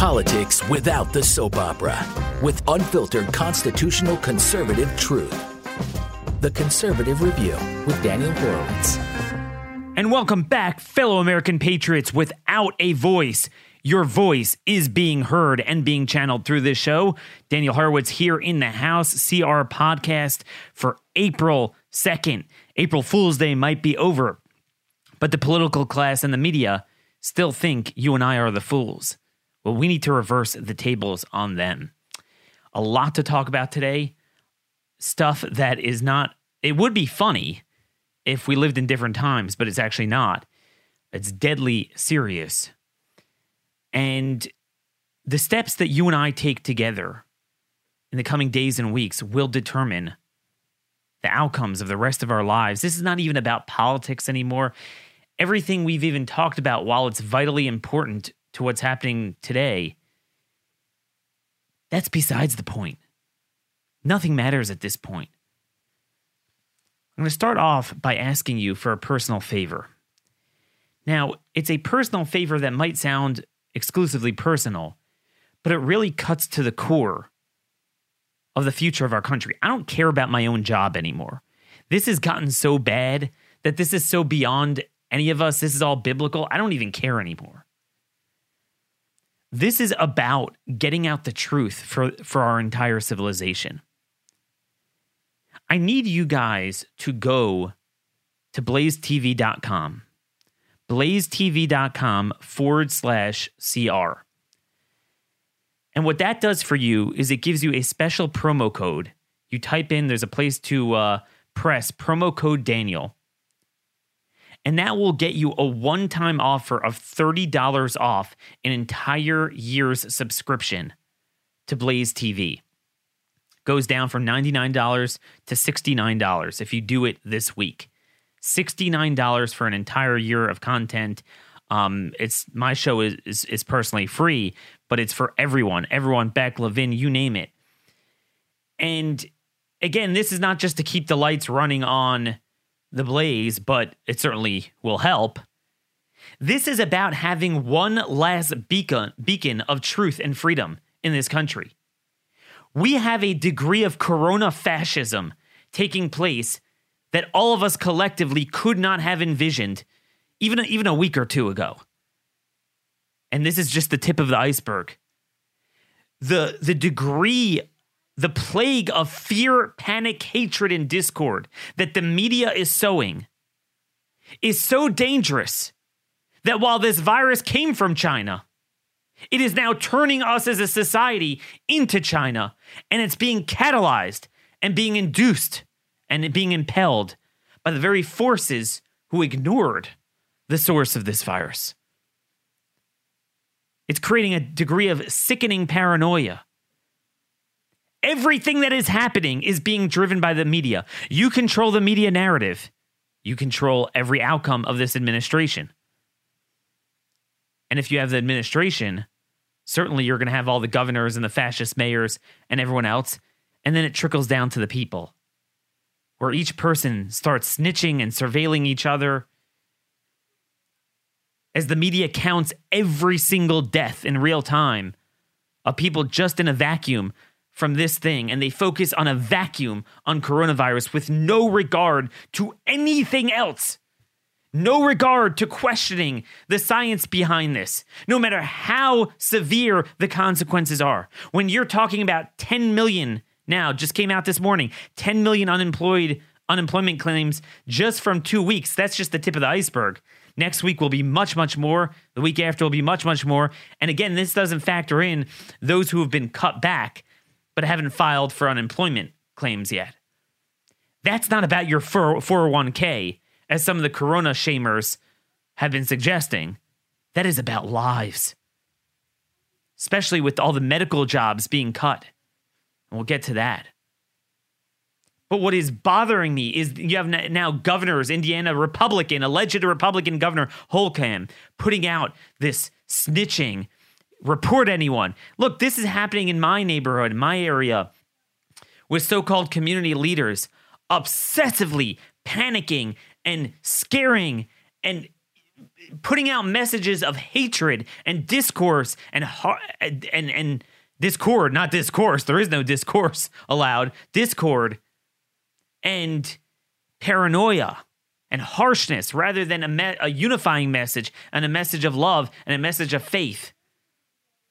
Politics without the soap opera, with unfiltered constitutional conservative truth. The Conservative Review with Daniel Horowitz. And welcome back, fellow American patriots without a voice. Your voice is being heard and being channeled through this show. Daniel Horowitz here in the house, CR podcast for April 2nd. April Fool's Day might be over, but the political class and the media still think you and I are the fools. Well, we need to reverse the tables on them. A lot to talk about today. Stuff that is not, it would be funny if we lived in different times, but it's actually not. It's deadly serious. And the steps that you and I take together in the coming days and weeks will determine the outcomes of the rest of our lives. This is not even about politics anymore. Everything we've even talked about, while it's vitally important to what's happening today, that's besides the point. Nothing matters at this point. I'm going to start off by asking you for a personal favor. Now, it's a personal favor that might sound exclusively personal, but it really cuts to the core of the future of our country. I don't care about my own job anymore. This has gotten so bad that this is so beyond any of us. This is all biblical. I don't even care anymore. This is about getting out the truth for, for our entire civilization. I need you guys to go to blazetv.com, blazetv.com forward slash CR. And what that does for you is it gives you a special promo code. You type in, there's a place to uh, press promo code Daniel and that will get you a one time offer of $30 off an entire year's subscription to Blaze TV. Goes down from $99 to $69 if you do it this week. $69 for an entire year of content. Um, it's my show is, is, is personally free, but it's for everyone. Everyone, Beck, Levin, you name it. And again, this is not just to keep the lights running on the blaze, but it certainly will help. This is about having one last beacon, beacon of truth and freedom in this country. We have a degree of corona fascism taking place that all of us collectively could not have envisioned even, even a week or two ago. And this is just the tip of the iceberg. The, the degree the plague of fear, panic, hatred, and discord that the media is sowing is so dangerous that while this virus came from China, it is now turning us as a society into China, and it's being catalyzed and being induced and being impelled by the very forces who ignored the source of this virus. It's creating a degree of sickening paranoia Everything that is happening is being driven by the media. You control the media narrative, you control every outcome of this administration. And if you have the administration, certainly you're going to have all the governors and the fascist mayors and everyone else. And then it trickles down to the people, where each person starts snitching and surveilling each other. As the media counts every single death in real time of people just in a vacuum from this thing and they focus on a vacuum on coronavirus with no regard to anything else. No regard to questioning the science behind this, no matter how severe the consequences are. When you're talking about 10 million now, just came out this morning, 10 million unemployed unemployment claims just from two weeks. That's just the tip of the iceberg. Next week will be much, much more. The week after will be much, much more. And again, this doesn't factor in those who have been cut back but haven't filed for unemployment claims yet. That's not about your 401k, as some of the corona shamers have been suggesting. That is about lives, especially with all the medical jobs being cut. And we'll get to that. But what is bothering me is you have now governors, Indiana Republican, alleged Republican governor Holcomb, putting out this snitching report anyone. Look, this is happening in my neighborhood, my area, with so called community leaders obsessively panicking and scaring and putting out messages of hatred and discourse and and and, discord, not discourse. There is no discourse allowed. Discord and paranoia and harshness rather than a, me- a unifying message and a message of love and a message of faith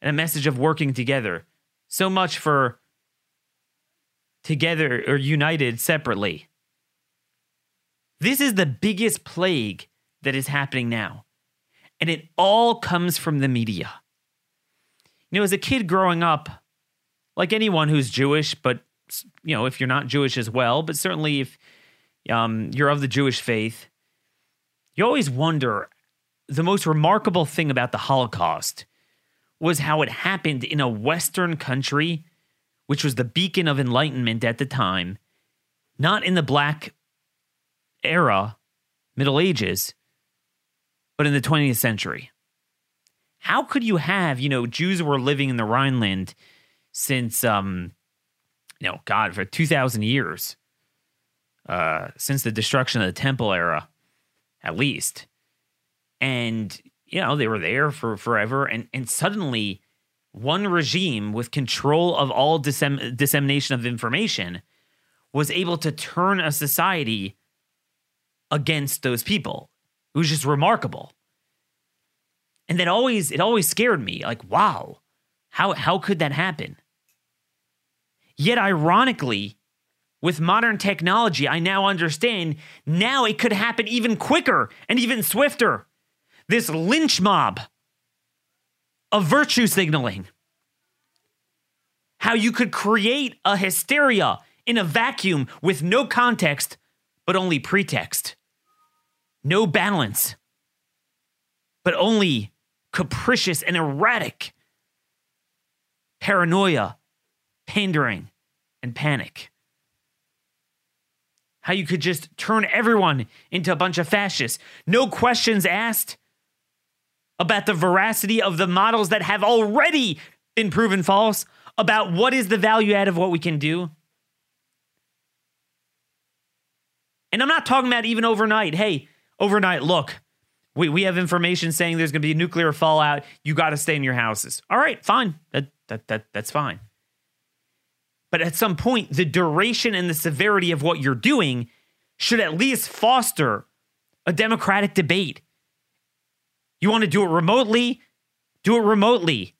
and a message of working together. So much for together or united separately. This is the biggest plague that is happening now. And it all comes from the media. You know, as a kid growing up, like anyone who's Jewish, but, you know, if you're not Jewish as well, but certainly if um, you're of the Jewish faith, you always wonder the most remarkable thing about the Holocaust was how it happened in a Western country, which was the beacon of enlightenment at the time, not in the black era, Middle Ages, but in the 20th century. How could you have, you know, Jews were living in the Rhineland since, um, you know, God, for 2,000 years, uh, since the destruction of the Temple era, at least. And, you know, they were there for forever. And, and suddenly, one regime with control of all dissem- dissemination of information was able to turn a society against those people. It was just remarkable. And that always it always scared me. Like, wow, how how could that happen? Yet ironically, with modern technology, I now understand now it could happen even quicker and even swifter. This lynch mob of virtue signaling. How you could create a hysteria in a vacuum with no context, but only pretext no balance, but only capricious and erratic paranoia, pandering, and panic. How you could just turn everyone into a bunch of fascists. No questions asked about the veracity of the models that have already been proven false, about what is the value add of what we can do. And I'm not talking about even overnight. Hey, overnight, look, we, we have information saying there's going to be nuclear fallout. You got to stay in your houses. All right, fine. That, that, that, that's fine. But at some point, the duration and the severity of what you're doing should at least foster a democratic debate. You want to do it remotely? Do it remotely.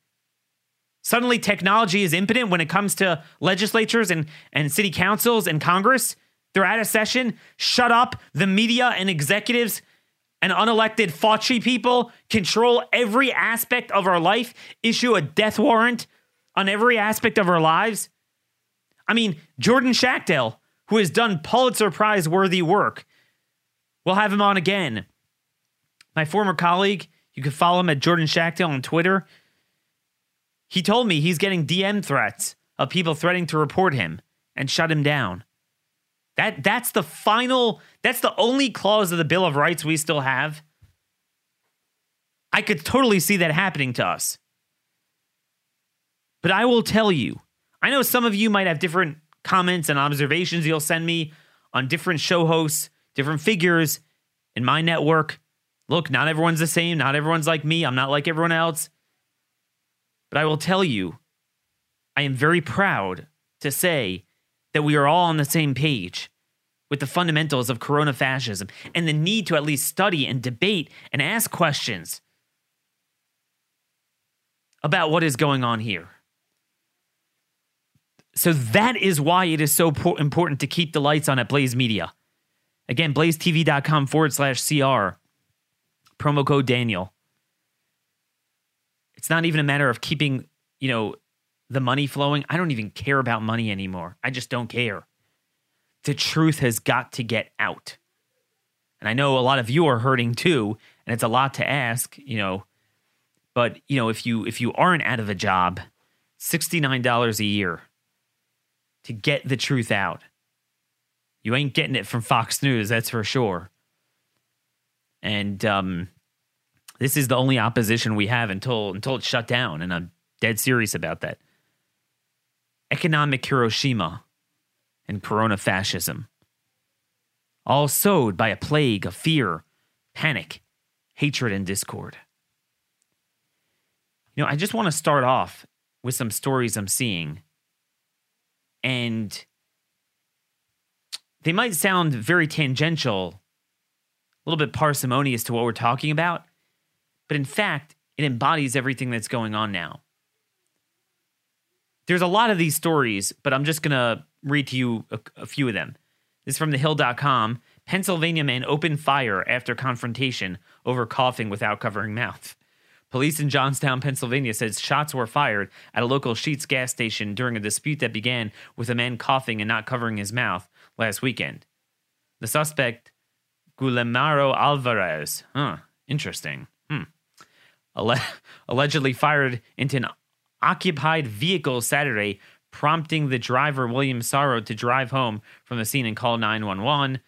Suddenly, technology is impotent when it comes to legislatures and, and city councils and Congress. They're out of session. Shut up. The media and executives and unelected Fauci people control every aspect of our life, issue a death warrant on every aspect of our lives. I mean, Jordan Schachtel, who has done Pulitzer Prize worthy work, we'll have him on again. My former colleague, you can follow him at Jordan Schachtel on Twitter. He told me he's getting DM threats of people threatening to report him and shut him down. That that's the final that's the only clause of the Bill of Rights we still have. I could totally see that happening to us. But I will tell you, I know some of you might have different comments and observations you'll send me on different show hosts, different figures in my network. Look, not everyone's the same. Not everyone's like me. I'm not like everyone else. But I will tell you, I am very proud to say that we are all on the same page with the fundamentals of corona fascism and the need to at least study and debate and ask questions about what is going on here. So that is why it is so important to keep the lights on at Blaze Media. Again, blazetv.com forward slash CR, promo code Daniel. It's not even a matter of keeping, you know, the money flowing. I don't even care about money anymore. I just don't care. The truth has got to get out. And I know a lot of you are hurting too, and it's a lot to ask, you know. But, you know, if you if you aren't out of a job, $69 a year to get the truth out. You ain't getting it from Fox News, that's for sure. And um this is the only opposition we have until until it's shut down, and I'm dead serious about that economic Hiroshima, and corona fascism. All sowed by a plague of fear, panic, hatred and discord. You know, I just want to start off with some stories I'm seeing. And they might sound very tangential, little bit parsimonious to what we're talking about, but in fact, it embodies everything that's going on now. There's a lot of these stories, but I'm just going to read to you a, a, few of them. This is from thehill.com. Pennsylvania man opened fire after confrontation over coughing without covering mouth. Police in Johnstown, Pennsylvania says shots were fired at a local Sheetz gas station during a dispute that began with a man coughing and not covering his mouth last weekend. The suspect, Guillermo Alvarez, huh, interesting, hmm, Alle- allegedly fired into an occupied vehicle Saturday, prompting the driver, William Sorrow, to drive home from the scene and call 911.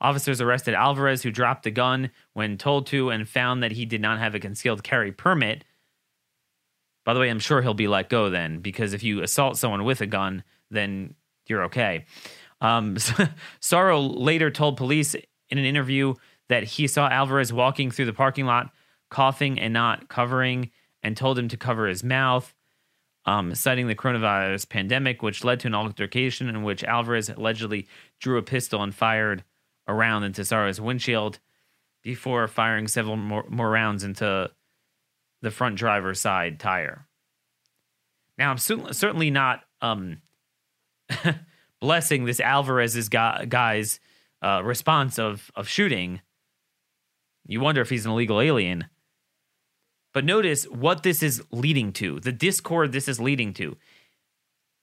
Officers arrested Alvarez, who dropped the gun when told to and found that he did not have a concealed carry permit. By the way, I'm sure he'll be let go then, because if you assault someone with a gun, then you're okay. Um, Sorrow later told police in an interview that he saw Alvarez walking through the parking lot, coughing and not covering, and told him to cover his mouth, um, citing the coronavirus pandemic, which led to an altercation in which Alvarez allegedly drew a pistol and fired a round into Sorrow's windshield before firing several more, more rounds into the front driver's side tire. Now, I'm certainly not um, blessing this Alvarez's guy, guy's uh, response of of shooting. You wonder if he's an illegal alien. But notice what this is leading to, the discord this is leading to.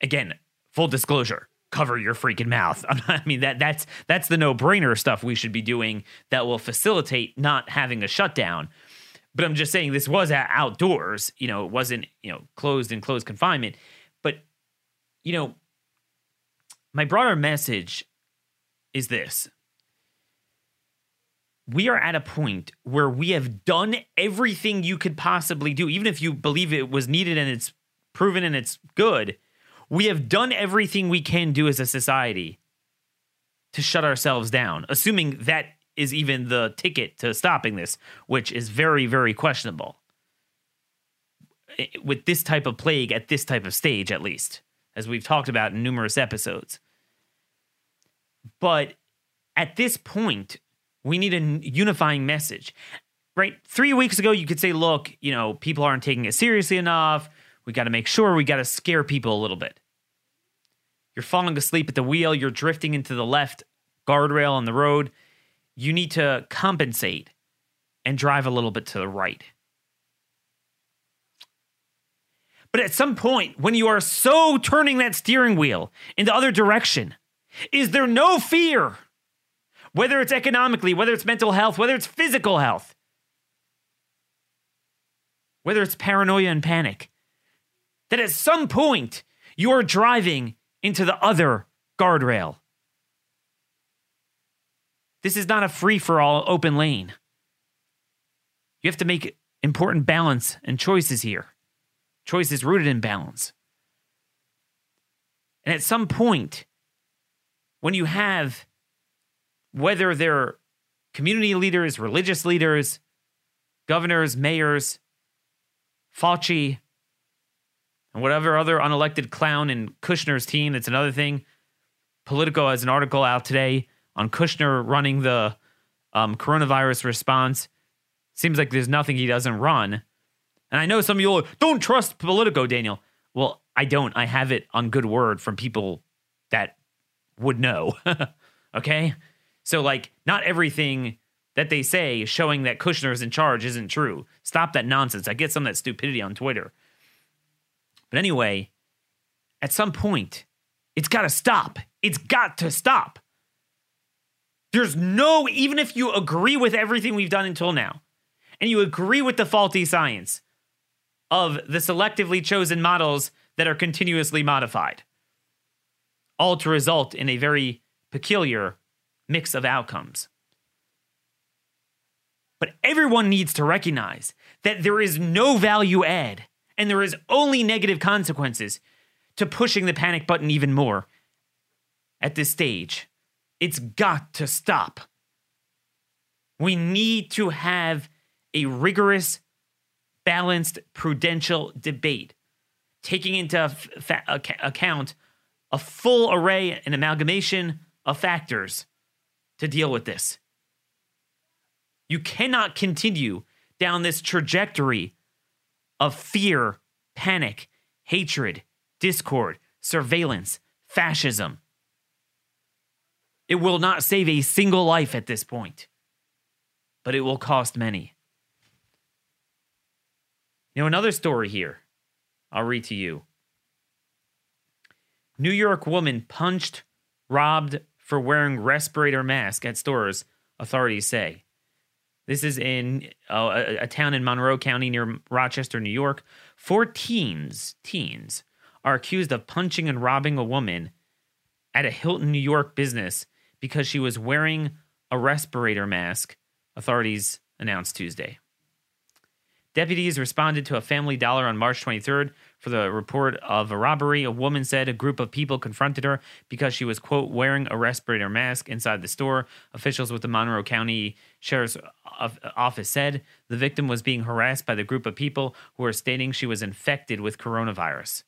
Again, full disclosure, cover your freaking mouth. I mean that that's that's the no-brainer stuff we should be doing that will facilitate not having a shutdown. But I'm just saying this was outdoors, you know, it wasn't, you know, closed in closed confinement. But you know, my broader message is this we are at a point where we have done everything you could possibly do, even if you believe it was needed and it's proven and it's good. We have done everything we can do as a society to shut ourselves down, assuming that is even the ticket to stopping this, which is very, very questionable. Eh, with this type of plague at this type of stage, at least, as we've talked about in numerous episodes. But at this point, we need a unifying message. Right? Three weeks ago, you could say, look, you know, people aren't taking it seriously enough. We got to make sure we got to scare people a little bit. You're falling asleep at the wheel, you're drifting into the left guardrail on the road. You need to compensate and drive a little bit to the right. But at some point, when you are so turning that steering wheel in the other direction, is there no fear? Whether it's economically, whether it's mental health, whether it's physical health, whether it's paranoia and panic, that at some point you are driving into the other guardrail. This is not a free for all open lane. You have to make important balance and choices here. Choices rooted in balance. And at some point, when you have whether they're community leaders, religious leaders, governors, mayors, Fauci, and whatever other unelected clown in Kushner's team. That's another thing. Politico has an article out today on Kushner running the um, coronavirus response. Seems like there's nothing he doesn't run. And I know some of you all don't trust Politico, Daniel. Well, I don't. I have it on good word from people that would know. okay? So, like, not everything that they say showing that Kushner is in charge isn't true. Stop that nonsense. I get some of that stupidity on Twitter. But anyway, at some point, it's got to stop. It's got to stop. There's no, even if you agree with everything we've done until now, and you agree with the faulty science of the selectively chosen models that are continuously modified, all to result in a very peculiar mix of outcomes. But everyone needs to recognize that there is no value add and there is only negative consequences to pushing the panic button even more at this stage. It's got to stop. We need to have a rigorous, balanced, prudential debate, taking into fa- account a full array and amalgamation of factors to deal with this. You cannot continue down this trajectory of fear, panic, hatred, discord, surveillance, fascism. It will not save a single life at this point, but it will cost many. You know, another story here. I'll read to you. New York woman punched, robbed for wearing respirator mask at stores, authorities say. This is in uh, a, a, town in Monroe County near Rochester, New York. Four teens, teens, are accused of punching and robbing a woman at a Hilton, New York business because she was wearing a respirator mask, authorities announced Tuesday. Deputies responded to a family dollar on March 23rd for the report of a robbery. A woman said a group of people confronted her because she was, quote, wearing a respirator mask inside the store. Officials with the Monroe County Sheriff's Office said the victim was being harassed by the group of people who were stating she was infected with coronavirus.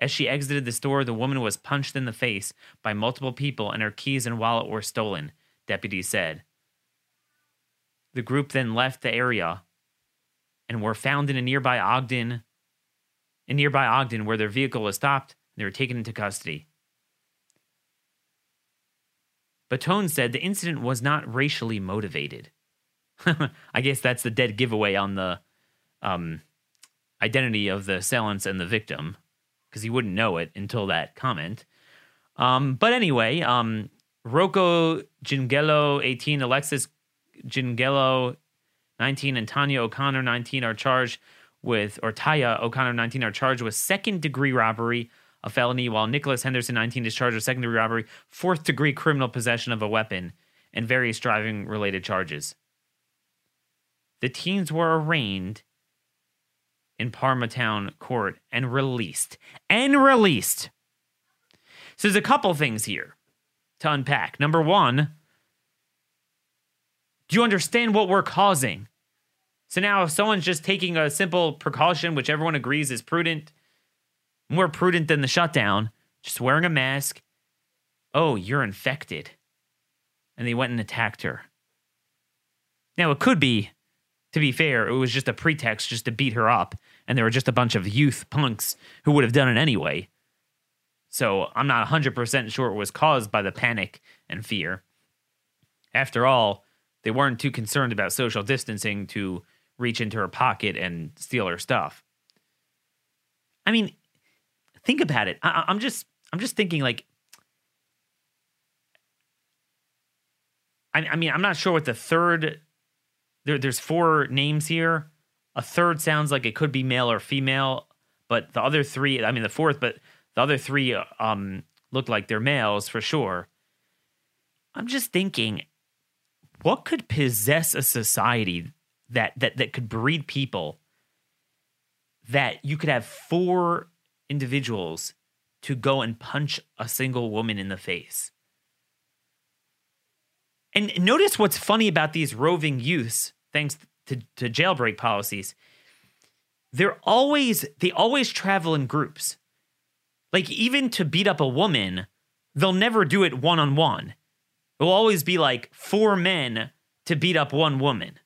As she exited the store, the woman was punched in the face by multiple people and her keys and wallet were stolen, deputies said. The group then left the area and were found in a nearby Ogden, in nearby Ogden, where their vehicle was stopped. And they were taken into custody. Batone said the incident was not racially motivated. I guess that's the dead giveaway on the um, identity of the assailants and the victim, because he wouldn't know it until that comment. Um, but anyway, um, Rocco Gingello, 18, Alexis Gingello, 19, and Tanya O'Connor, 19, are charged with, or Taya O'Connor, 19, are charged with second degree robbery, a felony, while Nicholas Henderson, 19, is charged with second degree robbery, fourth degree criminal possession of a weapon, and various driving related charges. The teens were arraigned in Parma Town Court and released. And released. So there's a couple things here to unpack. Number one, do you understand what we're causing? So now, if someone's just taking a simple precaution, which everyone agrees is prudent, more prudent than the shutdown, just wearing a mask, oh, you're infected. And they went and attacked her. Now, it could be, to be fair, it was just a pretext just to beat her up, and there were just a bunch of youth punks who would have done it anyway. So I'm not 100% sure it was caused by the panic and fear. After all, they weren't too concerned about social distancing to reach into her pocket and steal her stuff. I mean, think about it. I, I'm just, I'm just thinking like, I, I mean, I'm not sure what the third. There, there's four names here. A third sounds like it could be male or female, but the other three, I mean, the fourth, but the other three um, look like they're males for sure. I'm just thinking, what could possess a society that that that could breed people that you could have four individuals to go and punch a single woman in the face. And notice what's funny about these roving youths, thanks to, to jailbreak policies. They're always they always travel in groups. Like even to beat up a woman, they'll never do it one on one. It'll always be like four men to beat up one woman.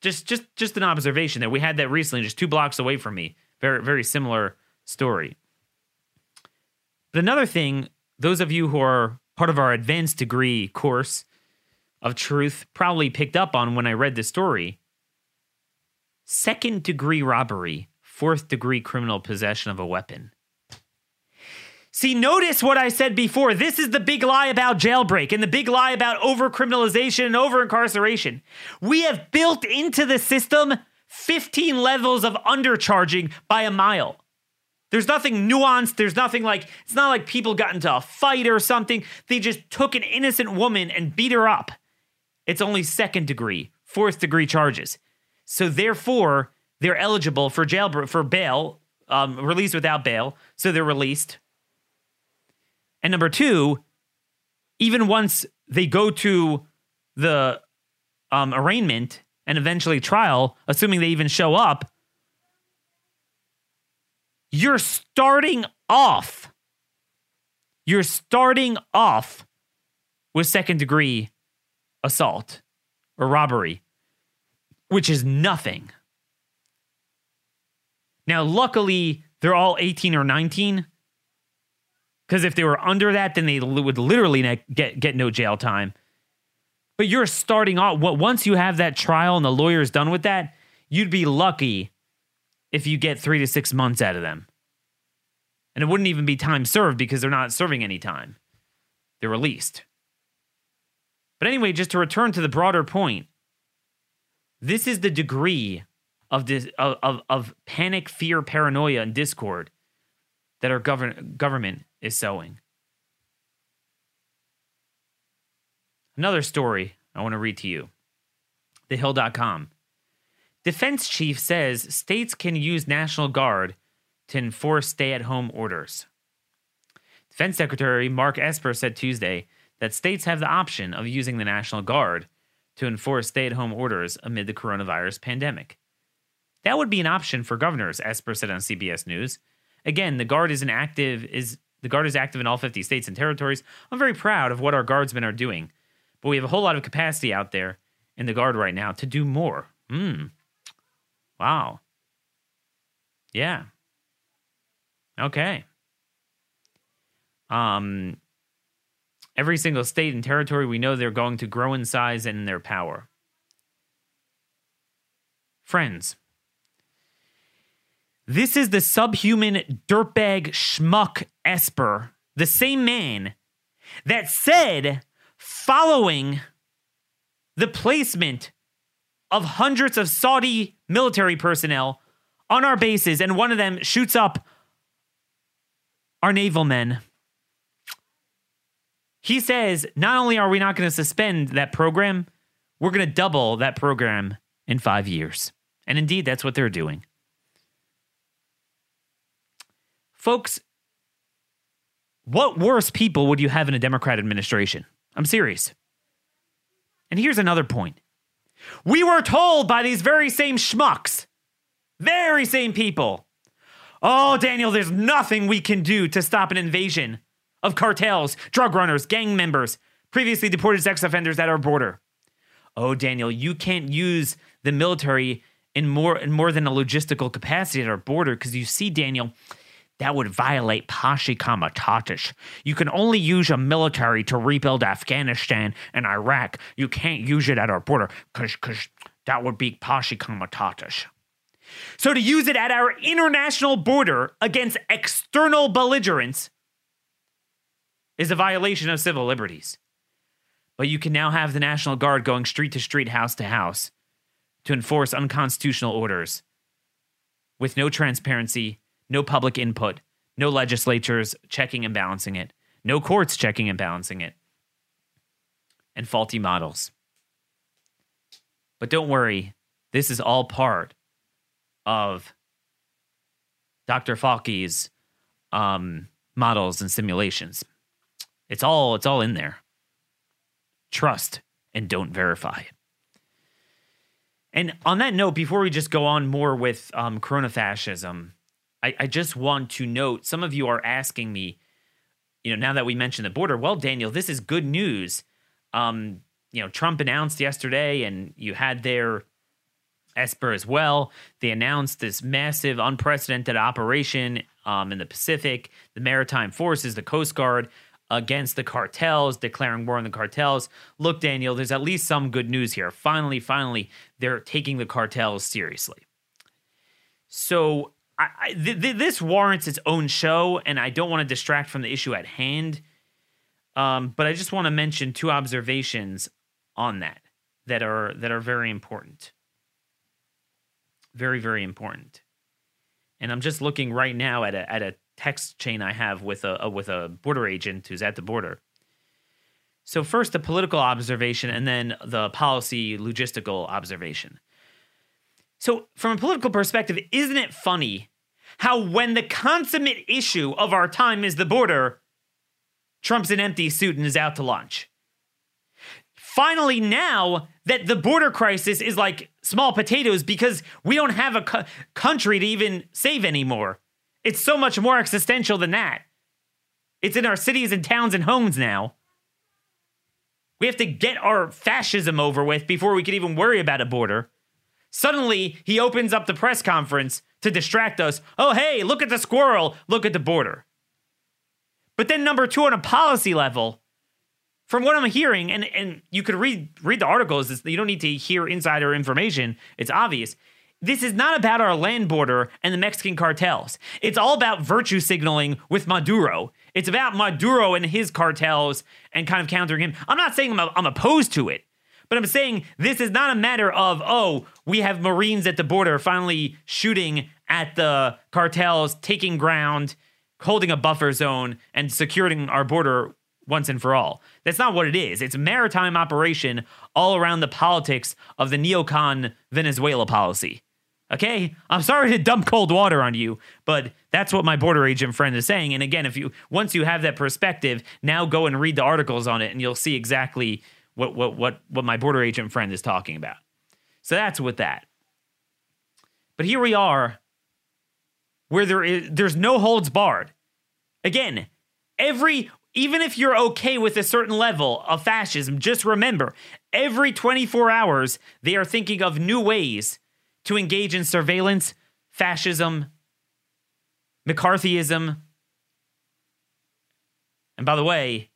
Just just just an observation that we had that recently, just two blocks away from me. Very very similar story. But another thing, those of you who are part of our advanced degree course of truth probably picked up on when I read the story. Second degree robbery, fourth degree criminal possession of a weapon. See, notice what I said before. This is the big lie about jailbreak and the big lie about overcriminalization and over incarceration. We have built into the system 15 levels of undercharging by a mile. There's nothing nuanced. There's nothing like, it's not like people got into a fight or something. They just took an innocent woman and beat her up. It's only second degree, fourth degree charges. So therefore, they're eligible for jail for bail, um, released without bail. So they're released and number two, even once they go to the um, arraignment and eventually trial, assuming they even show up, you're starting off. You're starting off with second degree assault or robbery, which is nothing. Now, luckily, they're all 18 or 19. Because if they were under that, then they would literally get, get no jail time. But you're starting off, once you have that trial and the lawyer is done with that, you'd be lucky if you get three to six months out of them. And it wouldn't even be time served because they're not serving any time. They're released. But anyway, just to return to the broader point, this is the degree of this of, of, of panic, fear, paranoia, and discord that our govern, government is sowing. Another story I want to read to you. TheHill.com. Defense chief says states can use National Guard to enforce stay at home orders. Defense Secretary Mark Esper said Tuesday that states have the option of using the National Guard to enforce stay at home orders amid the coronavirus pandemic. That would be an option for governors, Esper said on CBS News. Again, the Guard is an active is the Guard is active in all 50 states and territories. I'm very proud of what our guardsmen are doing, but we have a whole lot of capacity out there in the Guard right now to do more. Hmm. Wow. Yeah. Okay. Um, every single state and territory, we know they're going to grow in size and in their power. Friends, this is the subhuman dirtbag schmuck Esper, the same man that said, following the placement of hundreds of Saudi military personnel on our bases, and one of them shoots up our naval men. He says not only are we not going to suspend that program, we're going to double that program in five years. And indeed, that's what they're doing. Folks, what worse people would you have in a Democrat administration? I'm serious. And here's another point. We were told by these very same schmucks, very same people, Oh, Daniel, there's nothing we can do to stop an invasion of cartels, drug runners, gang members, previously deported sex offenders at our border. Oh, Daniel, you can't use the military in more in more than a logistical capacity at our border because you see, Daniel, that would violate Posse Comitatus. You can only use a military to rebuild Afghanistan and Iraq. You can't use it at our border because that would be Posse Comitatus. So to use it at our international border against external belligerents is a violation of civil liberties. But you can now have the National Guard going street to street, house to house to enforce unconstitutional orders with no transparency, no public input, no legislatures checking and balancing it, no courts checking and balancing it, and faulty models. But don't worry, this is all part of Dr. Fauci's um, models and simulations. It's all it's all in there. Trust and don't verify. And on that note, before we just go on more with um, corona fascism, I, I just want to note some of you are asking me, you know, now that we mentioned the border, well, Daniel, this is good news. Um, you know, Trump announced yesterday, and you had their Esper as well. They announced this massive, unprecedented operation um, in the Pacific, the maritime forces, the Coast Guard against the cartels, declaring war on the cartels. Look, Daniel, there's at least some good news here. Finally, finally, they're taking the cartels seriously. So I, th- th- this warrants its own show, and I don't want to distract from the issue at hand. Um, but I just want to mention two observations on that that are that are very important. Very, very important. And I'm just looking right now at a at a text chain I have with a, a with a border agent who's at the border. So first the political observation and then the policy logistical observation. So from a political perspective, isn't it funny how when the consummate issue of our time is the border, Trump's an empty suit and is out to lunch? finally now that the border crisis is like small potatoes because we don't have a co- country to even save anymore. It's so much more existential than that. It's in our cities and towns and homes now. We have to get our fascism over with before we can even worry about a border. Suddenly, he opens up the press conference to distract us. Oh, hey, look at the squirrel, look at the border. But then, number two, on a policy level, from what I'm hearing, and, and you could read read the articles, you don't need to hear insider information. It's obvious. This is not about our land border and the Mexican cartels. It's all about virtue signaling with Maduro. It's about Maduro and his cartels and kind of countering him. I'm not saying I'm, I'm opposed to it, but I'm saying this is not a matter of, oh, we have Marines at the border finally shooting at the cartels, taking ground, holding a buffer zone, and securing our border once and for all. That's not what it is. It's a maritime operation all around the politics of the neocon Venezuela policy. Okay? I'm sorry to dump cold water on you, but that's what my border agent friend is saying. And again, if you once you have that perspective, now go and read the articles on it and you'll see exactly what what what what my border agent friend is talking about. So that's with that. But here we are where there is there's no holds barred. Again, every even if you're okay with a certain level of fascism, just remember every 24 hours they are thinking of new ways to engage in surveillance, fascism, McCarthyism. And by the way,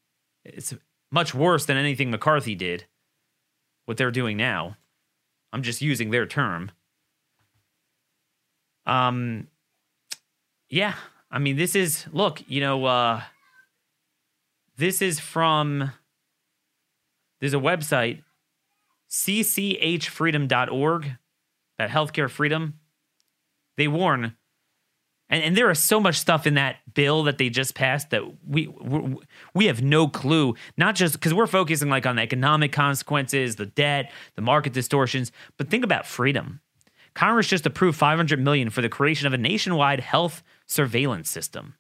it's much worse than anything McCarthy did, what they're doing now. I'm just using their term. Um, yeah, I mean, this is, look, you know, uh, this is from, there's a website, cchfreedom.org, that healthcare freedom. They warn, and, and there is so much stuff in that bill that they just passed that we we have no clue. Not just because we're focusing like on the economic consequences, the debt, the market distortions, but think about freedom. Congress just approved 500 million for the creation of a nationwide health surveillance system.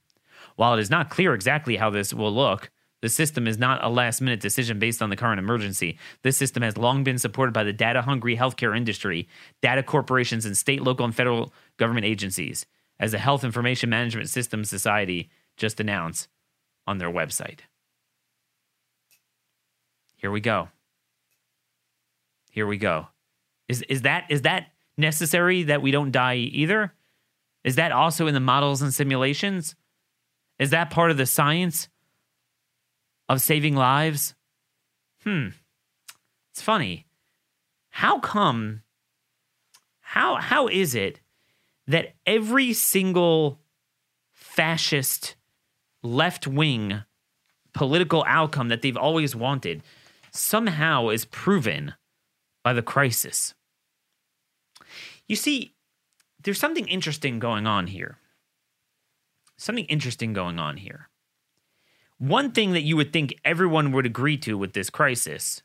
While it is not clear exactly how this will look, the system is not a last minute decision based on the current emergency. This system has long been supported by the data hungry healthcare industry, data corporations, and state, local, and federal government agencies, as the Health Information Management Systems Society just announced on their website. Here we go. Here we go. Is, is, that, is that necessary that we don't die either? Is that also in the models and simulations? Is that part of the science? of saving lives? Hmm. It's funny. How come how how is it that every single fascist left-wing political outcome that they've always wanted somehow is proven by the crisis? You see, there's something interesting going on here. Something interesting going on here. One thing that you would think everyone would agree to with this crisis,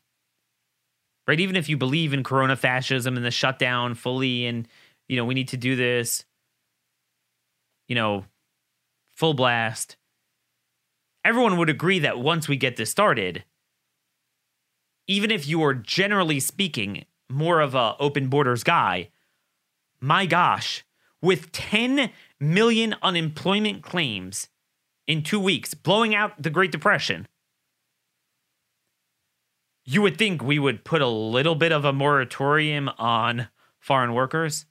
right? Even if you believe in corona fascism and the shutdown fully, and, you know, we need to do this, you know, full blast, everyone would agree that once we get this started, even if you are generally speaking more of a open borders guy, my gosh, with 10 million unemployment claims in two weeks, blowing out the Great Depression, you would think we would put a little bit of a moratorium on foreign workers.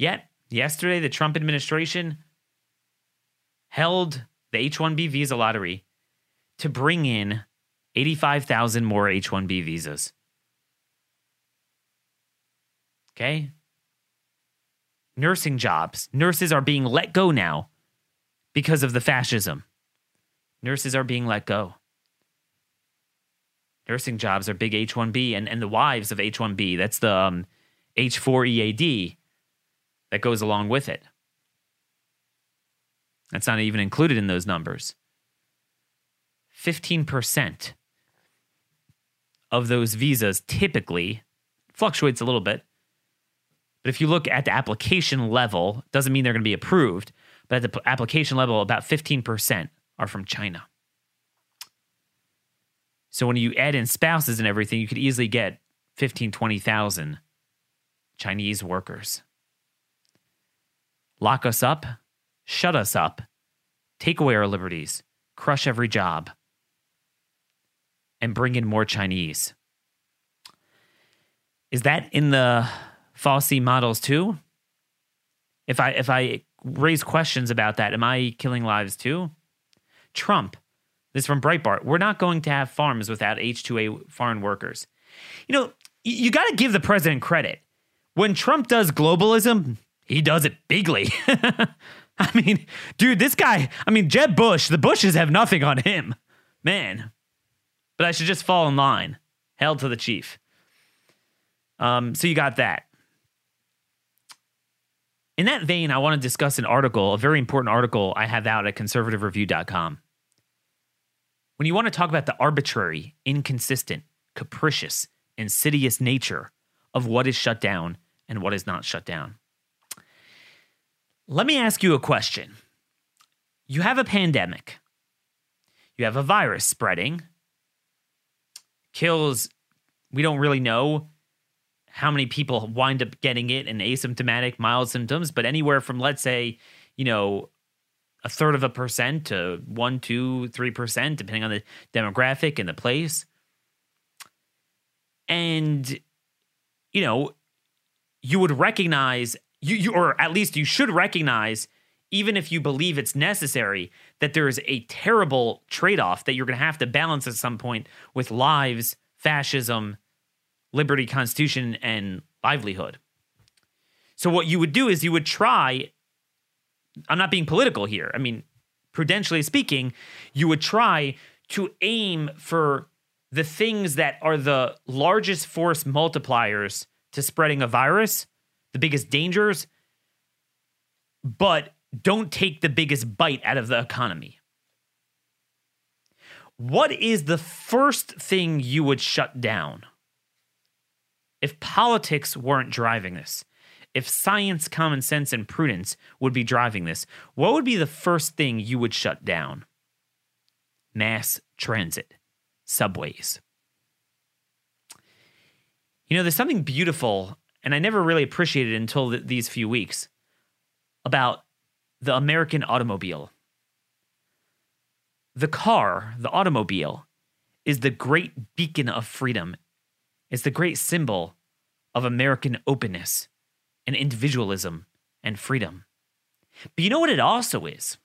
Yet, yesterday, the Trump administration held the H 1B visa lottery to bring in 85,000 more H 1B visas. Okay? Nursing jobs. Nurses are being let go now because of the fascism. Nurses are being let go. Nursing jobs are big H 1B, and, and the wives of H 1B, that's the um, H 4 EAD that goes along with it. That's not even included in those numbers. 15% of those visas typically fluctuates a little bit. But if you look at the application level, doesn't mean they're going to be approved but at the application level, about 15% are from China. So when you add in spouses and everything, you could easily get 15, 20,000 Chinese workers. Lock us up, shut us up, take away our liberties, crush every job, and bring in more Chinese. Is that in the Fauci models too? If I if I raise questions about that, am I killing lives too? Trump, this is from Breitbart. We're not going to have farms without H2A foreign workers. You know, you got to give the president credit. When Trump does globalism, he does it bigly. I mean, dude, this guy, I mean, Jeb Bush, the Bushes have nothing on him. Man. But I should just fall in line. Held to the chief. Um, so you got that. In that vein, I want to discuss an article, a very important article I have out at conservativereview.com. When you want to talk about the arbitrary, inconsistent, capricious, insidious nature of what is shut down and what is not shut down. Let me ask you a question. You have a pandemic, you have a virus spreading, kills, we don't really know how many people wind up getting it and asymptomatic mild symptoms, but anywhere from let's say, you know, a third of a percent to one, two, three percent, depending on the demographic and the place. And you know, you would recognize you, you or at least you should recognize, even if you believe it's necessary, that there is a terrible trade-off that you're gonna have to balance at some point with lives, fascism, liberty, constitution, and livelihood. So what you would do is you would try. I'm not being political here. I mean, prudentially speaking, you would try to aim for the things that are the largest force multipliers to spreading a virus, the biggest dangers, but don't take the biggest bite out of the economy. What is the first thing you would shut down? if politics weren't driving this, if science, common sense, and prudence would be driving this, what would be the first thing you would shut down? Mass transit, subways. You know, there's something beautiful, and I never really appreciated it until th- these few weeks, about the American automobile. The car, the automobile, is the great beacon of freedom It's the great symbol of American openness and individualism and freedom. But you know what it also is?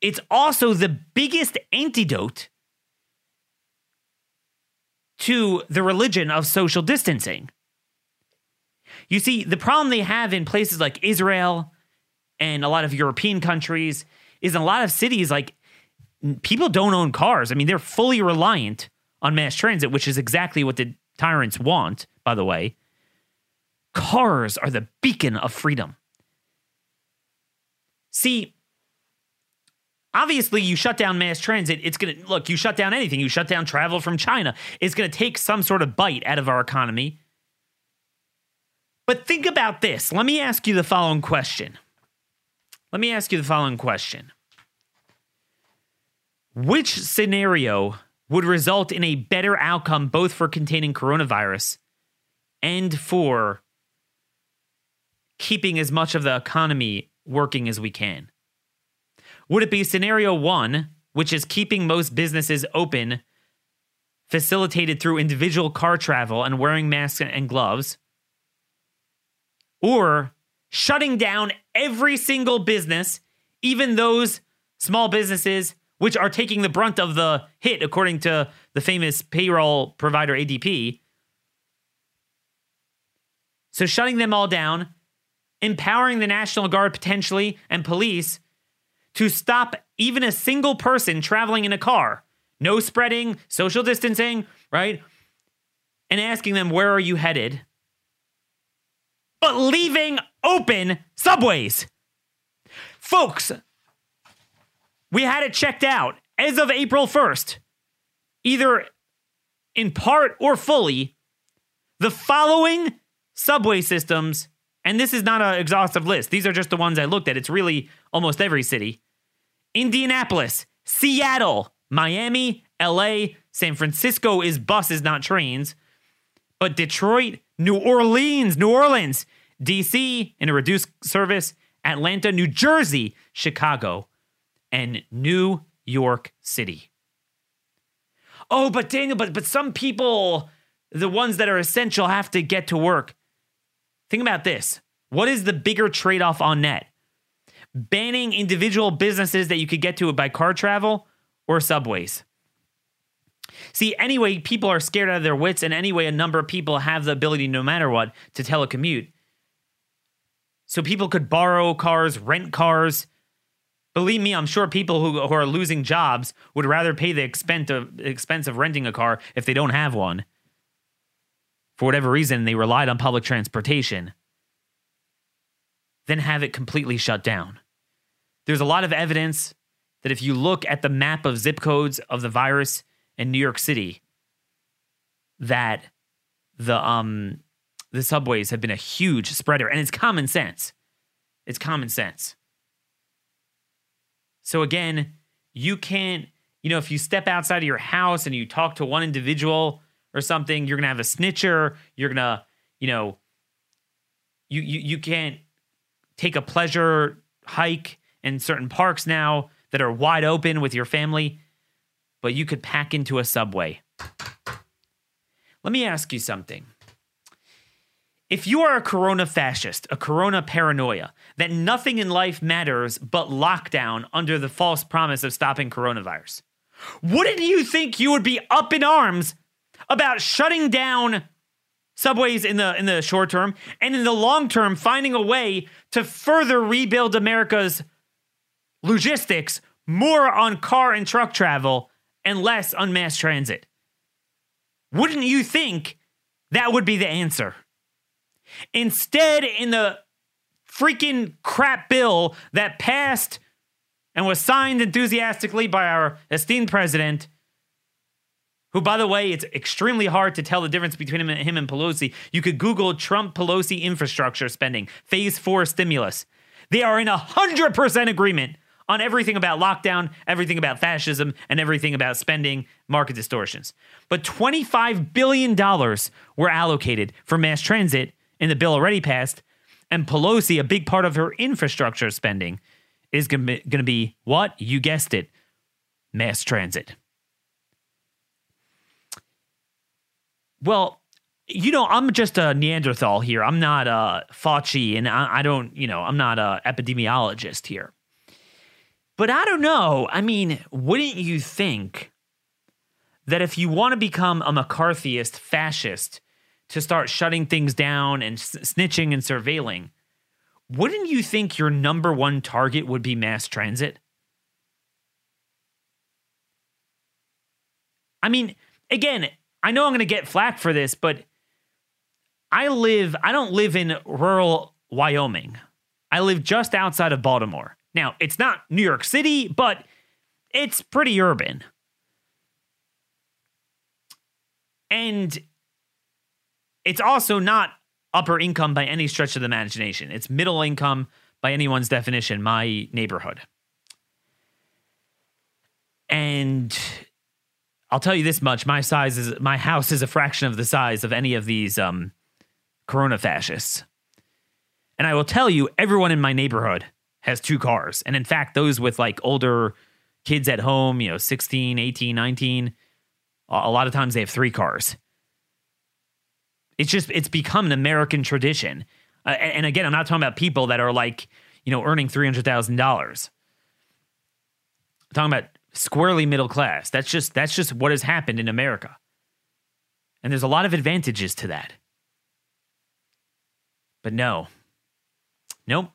It's also the biggest antidote to the religion of social distancing. You see, the problem they have in places like Israel and a lot of European countries is in a lot of cities, like people don't own cars. I mean, they're fully reliant on mass transit, which is exactly what the tyrants want, by the way. Cars are the beacon of freedom. See, obviously, you shut down mass transit, it's going to look, you shut down anything, you shut down travel from China, it's going to take some sort of bite out of our economy. But think about this. Let me ask you the following question. Let me ask you the following question. Which scenario would result in a better outcome both for containing coronavirus and for keeping as much of the economy working as we can? Would it be scenario one, which is keeping most businesses open, facilitated through individual car travel and wearing masks and gloves? Or shutting down every single business, even those small businesses which are taking the brunt of the hit, according to the famous payroll provider ADP. So, shutting them all down, empowering the National Guard potentially and police to stop even a single person traveling in a car. No spreading, social distancing, right? And asking them, where are you headed? But leaving open subways. Folks, we had it checked out as of April 1st, either in part or fully. The following subway systems, and this is not an exhaustive list, these are just the ones I looked at. It's really almost every city Indianapolis, Seattle, Miami, LA, San Francisco is buses, not trains. But Detroit, New Orleans, New Orleans, DC in a reduced service, Atlanta, New Jersey, Chicago, and New York City. Oh, but Daniel, but but some people, the ones that are essential, have to get to work. Think about this. What is the bigger trade-off on net? Banning individual businesses that you could get to by car travel or subways? See, anyway, people are scared out of their wits, and anyway, a number of people have the ability, no matter what, to telecommute. So people could borrow cars, rent cars. Believe me, I'm sure people who, who are losing jobs would rather pay the expense of, expense of renting a car if they don't have one. For whatever reason, they relied on public transportation, then have it completely shut down. There's a lot of evidence that if you look at the map of zip codes of the virus, in New York City that the um the subways have been a huge spreader and it's common sense. It's common sense. So again, you can't, you know, if you step outside of your house and you talk to one individual or something, you're gonna have a snitcher, you're gonna, you know, you you you can't take a pleasure hike in certain parks now that are wide open with your family but you could pack into a subway. Let me ask you something. If you are a corona fascist, a corona paranoia, that nothing in life matters but lockdown under the false promise of stopping coronavirus, wouldn't you think you would be up in arms about shutting down subways in the in the short term and in the long term finding a way to further rebuild America's logistics more on car and truck travel and less on mass transit. Wouldn't you think that would be the answer? Instead, in the freaking crap bill that passed and was signed enthusiastically by our esteemed president, who, by the way, it's extremely hard to tell the difference between him and, him and Pelosi. You could Google Trump Pelosi infrastructure spending, phase four stimulus. They are in 100% agreement on everything about lockdown, everything about fascism, and everything about spending market distortions. But $25 billion were allocated for mass transit in the bill already passed. And Pelosi, a big part of her infrastructure spending, is going to be what? You guessed it mass transit. Well, you know, I'm just a Neanderthal here. I'm not a Fauci, and I, I don't, you know, I'm not a epidemiologist here. But I don't know. I mean, wouldn't you think that if you want to become a McCarthyist fascist to start shutting things down and snitching and surveilling, wouldn't you think your number one target would be mass transit? I mean, again, I know I'm going to get flack for this, but I live, I don't live in rural Wyoming. I live just outside of Baltimore. Now, it's not New York City, but it's pretty urban. And it's also not upper income by any stretch of the imagination. It's middle income by anyone's definition, my neighborhood. And I'll tell you this much, my size is my house is a fraction of the size of any of these um corona fascists. And I will tell you everyone in my neighborhood has two cars. And in fact, those with like older kids at home, you know, 16, 18, 19, a lot of times they have three cars. It's just, it's become an American tradition. Uh, and, again, I'm not talking about people that are like, you know, earning $300,000. I'm talking about squarely middle class. That's just, that's just what has happened in America. And there's a lot of advantages to that. But no, nope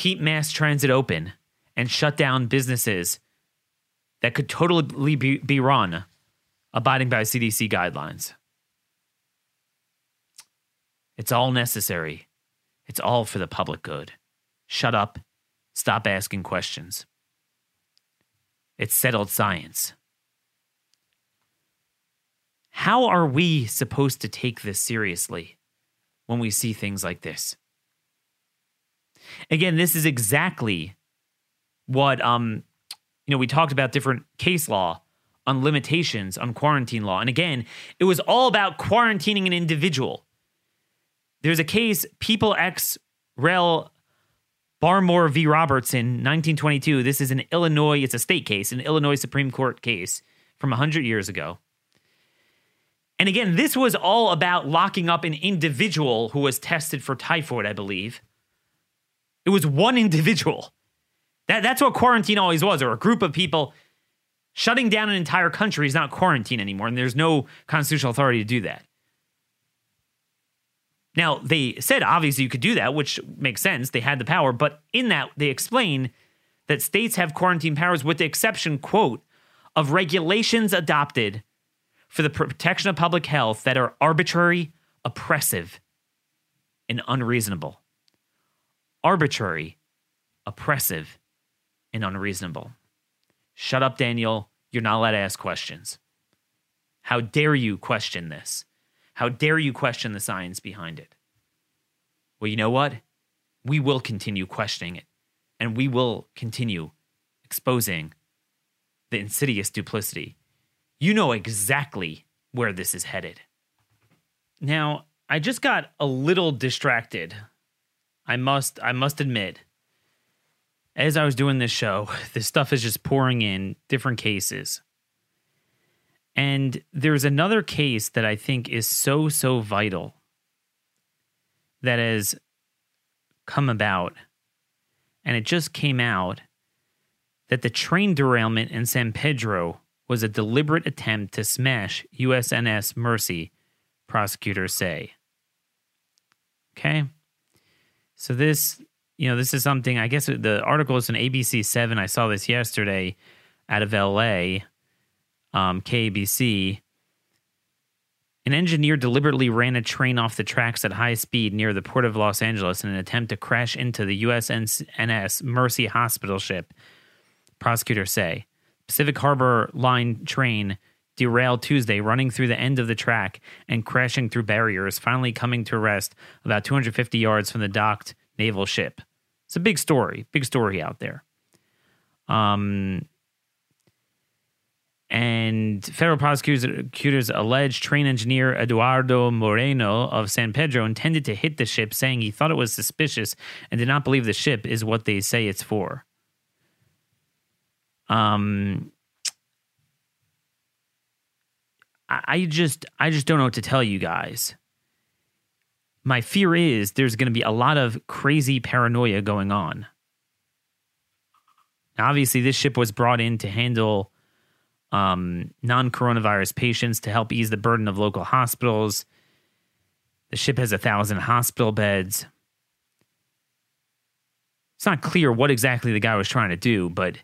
keep mass transit open and shut down businesses that could totally be, be run abiding by CDC guidelines. It's all necessary. It's all for the public good. Shut up. Stop asking questions. It's settled science. How are we supposed to take this seriously when we see things like this? Again, this is exactly what um you know we talked about different case law on limitations on quarantine law. And again, it was all about quarantining an individual. There's a case, People ex rel Barmore v. Robertson, 1922. This is an Illinois, it's a state case, an Illinois Supreme Court case from 100 years ago. And again, this was all about locking up an individual who was tested for typhoid, I believe. It was one individual. That, that's what quarantine always was, or a group of people. Shutting down an entire country is not quarantine anymore, and there's no constitutional authority to do that. Now, they said obviously you could do that, which makes sense. They had the power, but in that, they explain that states have quarantine powers with the exception, quote, of regulations adopted for the protection of public health that are arbitrary, oppressive, and unreasonable. Arbitrary, oppressive, and unreasonable. Shut up, Daniel. You're not allowed to ask questions. How dare you question this? How dare you question the science behind it? Well, you know what? We will continue questioning it, and we will continue exposing the insidious duplicity. You know exactly where this is headed. Now, I just got a little distracted. I must I must admit. As I was doing this show, this stuff is just pouring in different cases. And there's another case that I think is so, so vital that has come about. And it just came out that the train derailment in San Pedro was a deliberate attempt to smash USNS Mercy, prosecutors say. Okay. So this, you know, this is something, I guess the article is in ABC 7. I saw this yesterday out of LA um, KABC, an engineer deliberately ran a train off the tracks at high speed near the port of Los Angeles in an attempt to crash into the USNS Mercy Hospital ship, prosecutors say. Pacific Harbor Line train derailed Tuesday, running through the end of the track and crashing through barriers, finally coming to rest about 250 yards from the docked naval ship. It's a big story, big story out there. Um, and federal prosecutors allege train engineer Eduardo Moreno of San Pedro intended to hit the ship, saying he thought it was suspicious and did not believe the ship is what they say it's for. Um, I just, I just don't know what to tell you guys. My fear is there's going to be a lot of crazy paranoia going on. Now, obviously, this ship was brought in to handle um, non coronavirus patients to help ease the burden of local hospitals. The ship has a thousand hospital beds. It's not clear what exactly the guy was trying to do, but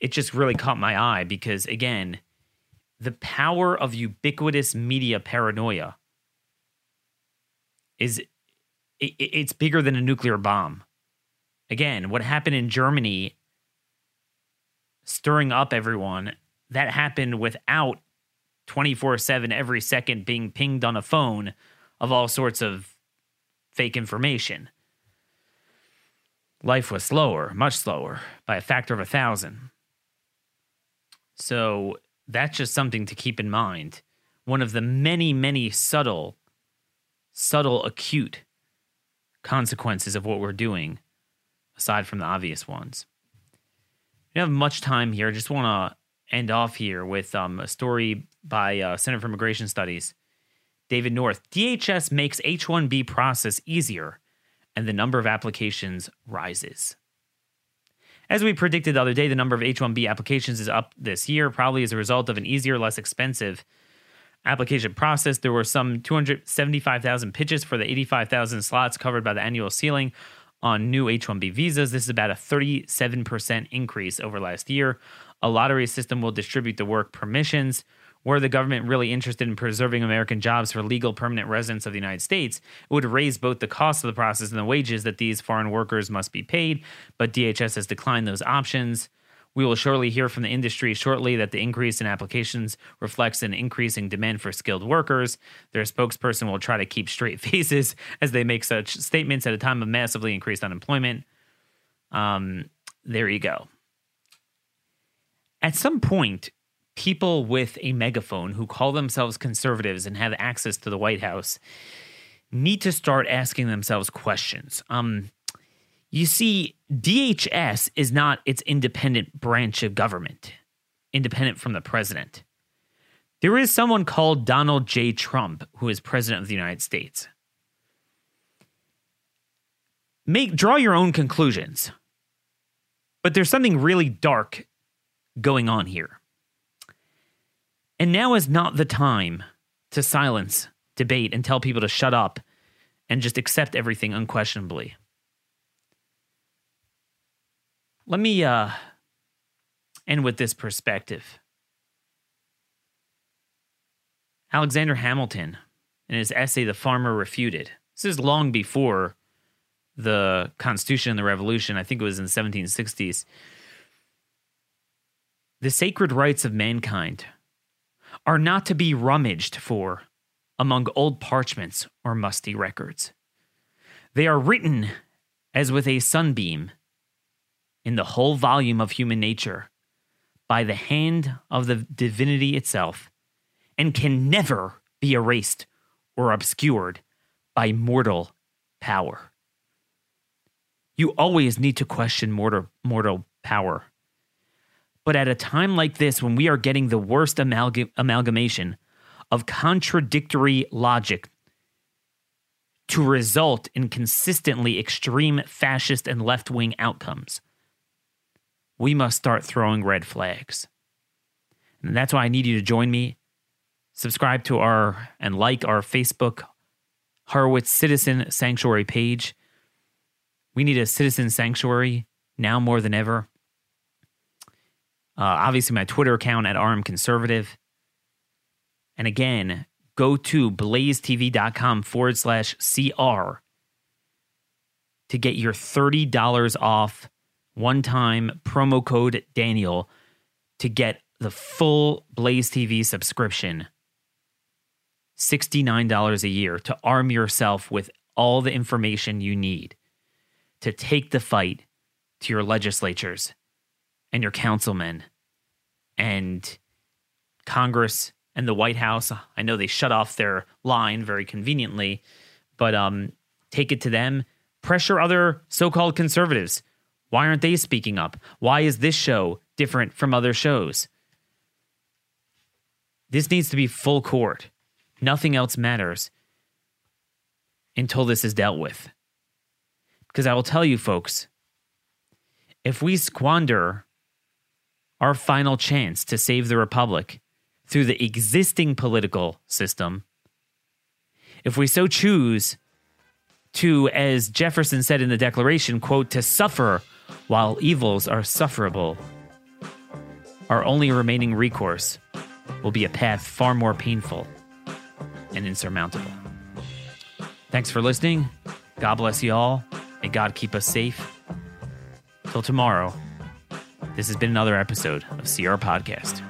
it just really caught my eye because, again, the power of ubiquitous media paranoia is it, it's bigger than a nuclear bomb. Again, what happened in Germany stirring up everyone. That happened without 24 7 every second being pinged on a phone of all sorts of fake information. Life was slower, much slower, by a factor of a thousand. So that's just something to keep in mind. One of the many, many subtle, subtle, acute consequences of what we're doing, aside from the obvious ones We don't have much time here. I just want to end off here with um, a story by uh, Center for Immigration Studies, David North. DHS makes H 1B process easier, and the number of applications rises. As we predicted the other day, the number of H 1B applications is up this year, probably as a result of an easier, less expensive application process. There were some 275,000 pitches for the 85,000 slots covered by the annual ceiling on new H 1B visas. This is about a 37% increase over last year. A lottery system will distribute the work permissions. Were the government really interested in preserving American jobs for legal permanent residents of the United States, it would raise both the cost of the process and the wages that these foreign workers must be paid. But DHS has declined those options. We will surely hear from the industry shortly that the increase in applications reflects an increasing demand for skilled workers. Their spokesperson will try to keep straight faces as they make such statements at a time of massively increased unemployment. Um, there you go. At some point, people with a megaphone who call themselves conservatives and have access to the White House need to start asking themselves questions. Um, you see, DHS is not its independent branch of government, independent from the president. There is someone called Donald J. Trump who is president of the United States. Make draw your own conclusions. But there's something really dark going on here. And now is not the time to silence debate and tell people to shut up and just accept everything unquestionably. Let me uh, end with this perspective. Alexander Hamilton, in his essay, The Farmer Refuted, this is long before the Constitution and the Revolution, I think it was in the 1760s. The sacred rights of mankind are not to be rummaged for among old parchments or musty records. They are written as with a sunbeam in the whole volume of human nature by the hand of the divinity itself and can never be erased or obscured by mortal power. You always need to question mortal, mortal power. But at a time like this, when we are getting the worst amalgam- amalgamation of contradictory logic to result in consistently extreme fascist and left wing outcomes, we must start throwing red flags. And that's why I need you to join me. Subscribe to our and like our Facebook Horowitz Citizen Sanctuary page. We need a citizen sanctuary now more than ever. Uh, obviously, my Twitter account at RM Conservative. And again, go to blazetv.com forward slash CR to get your $30 off one time promo code Daniel to get the full Blaze TV subscription. $69 a year to arm yourself with all the information you need to take the fight to your legislatures and your councilmen and Congress and the White House. I know they shut off their line very conveniently, but um, take it to them. Pressure other so called conservatives why aren't they speaking up? Why is this show different from other shows? This needs to be full court. Nothing else matters until this is dealt with. Because I will tell you, folks, if we squander our final chance to save the Republic through the existing political system, if we so choose to, as Jefferson said in the Declaration, quote, to suffer while evils are sufferable, our only remaining recourse will be a path far more painful and insurmountable. Thanks for listening. God bless you all. May God keep us safe. Till tomorrow, this has been another episode of CR Podcast.